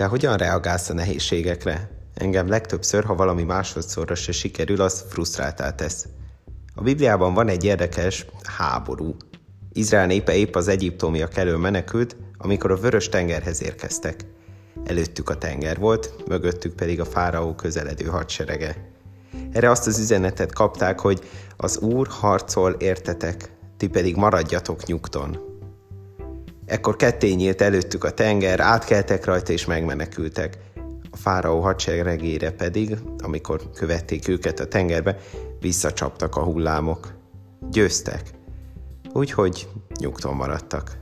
Te hogyan reagálsz a nehézségekre? Engem legtöbbször, ha valami másodszorra se sikerül, az frusztráltá tesz. A Bibliában van egy érdekes háború. Izrael népe épp az egyiptomiak elől menekült, amikor a vörös tengerhez érkeztek. Előttük a tenger volt, mögöttük pedig a fáraó közeledő hadserege. Erre azt az üzenetet kapták, hogy az Úr harcol értetek, ti pedig maradjatok nyugton. Ekkor ketté nyílt előttük a tenger, átkeltek rajta és megmenekültek. A fáraó hadseregére pedig, amikor követték őket a tengerbe, visszacsaptak a hullámok. Győztek. Úgyhogy nyugton maradtak.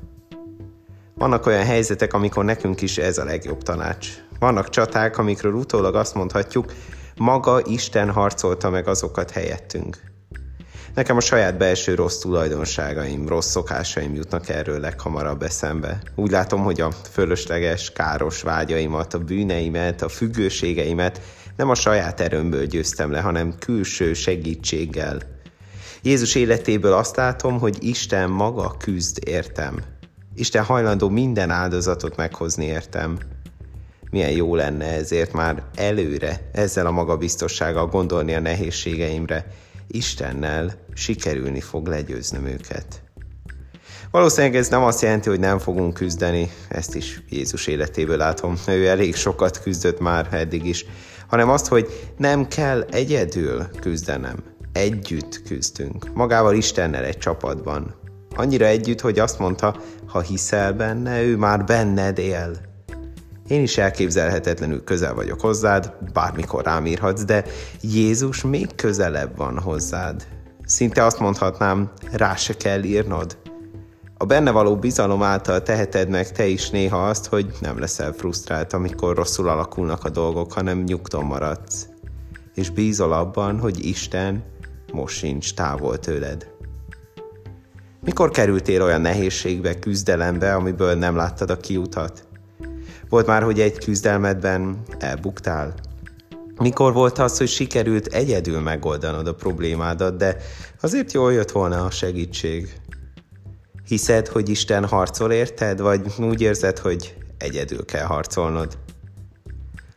Vannak olyan helyzetek, amikor nekünk is ez a legjobb tanács. Vannak csaták, amikről utólag azt mondhatjuk, maga Isten harcolta meg azokat helyettünk. Nekem a saját belső rossz tulajdonságaim, rossz szokásaim jutnak erről leghamarabb eszembe. Úgy látom, hogy a fölösleges, káros vágyaimat, a bűneimet, a függőségeimet nem a saját erőmből győztem le, hanem külső segítséggel. Jézus életéből azt látom, hogy Isten maga küzd értem. Isten hajlandó minden áldozatot meghozni értem. Milyen jó lenne ezért már előre ezzel a magabiztossággal gondolni a nehézségeimre. Istennel sikerülni fog legyőznöm őket. Valószínűleg ez nem azt jelenti, hogy nem fogunk küzdeni, ezt is Jézus életéből látom, ő elég sokat küzdött már eddig is, hanem azt, hogy nem kell egyedül küzdenem, együtt küzdünk, magával Istennel egy csapatban. Annyira együtt, hogy azt mondta, ha hiszel benne, ő már benned él. Én is elképzelhetetlenül közel vagyok hozzád, bármikor rám írhatsz, de Jézus még közelebb van hozzád. Szinte azt mondhatnám, rá se kell írnod. A benne való bizalom által teheted meg te is néha azt, hogy nem leszel frusztrált, amikor rosszul alakulnak a dolgok, hanem nyugton maradsz. És bízol abban, hogy Isten most sincs távol tőled. Mikor kerültél olyan nehézségbe, küzdelembe, amiből nem láttad a kiutat? Volt már, hogy egy küzdelmedben elbuktál? Mikor volt az, hogy sikerült egyedül megoldanod a problémádat, de azért jól jött volna a segítség? Hiszed, hogy Isten harcol érted, vagy úgy érzed, hogy egyedül kell harcolnod?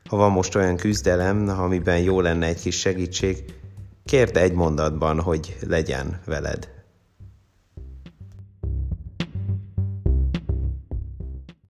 Ha van most olyan küzdelem, amiben jó lenne egy kis segítség, kérd egy mondatban, hogy legyen veled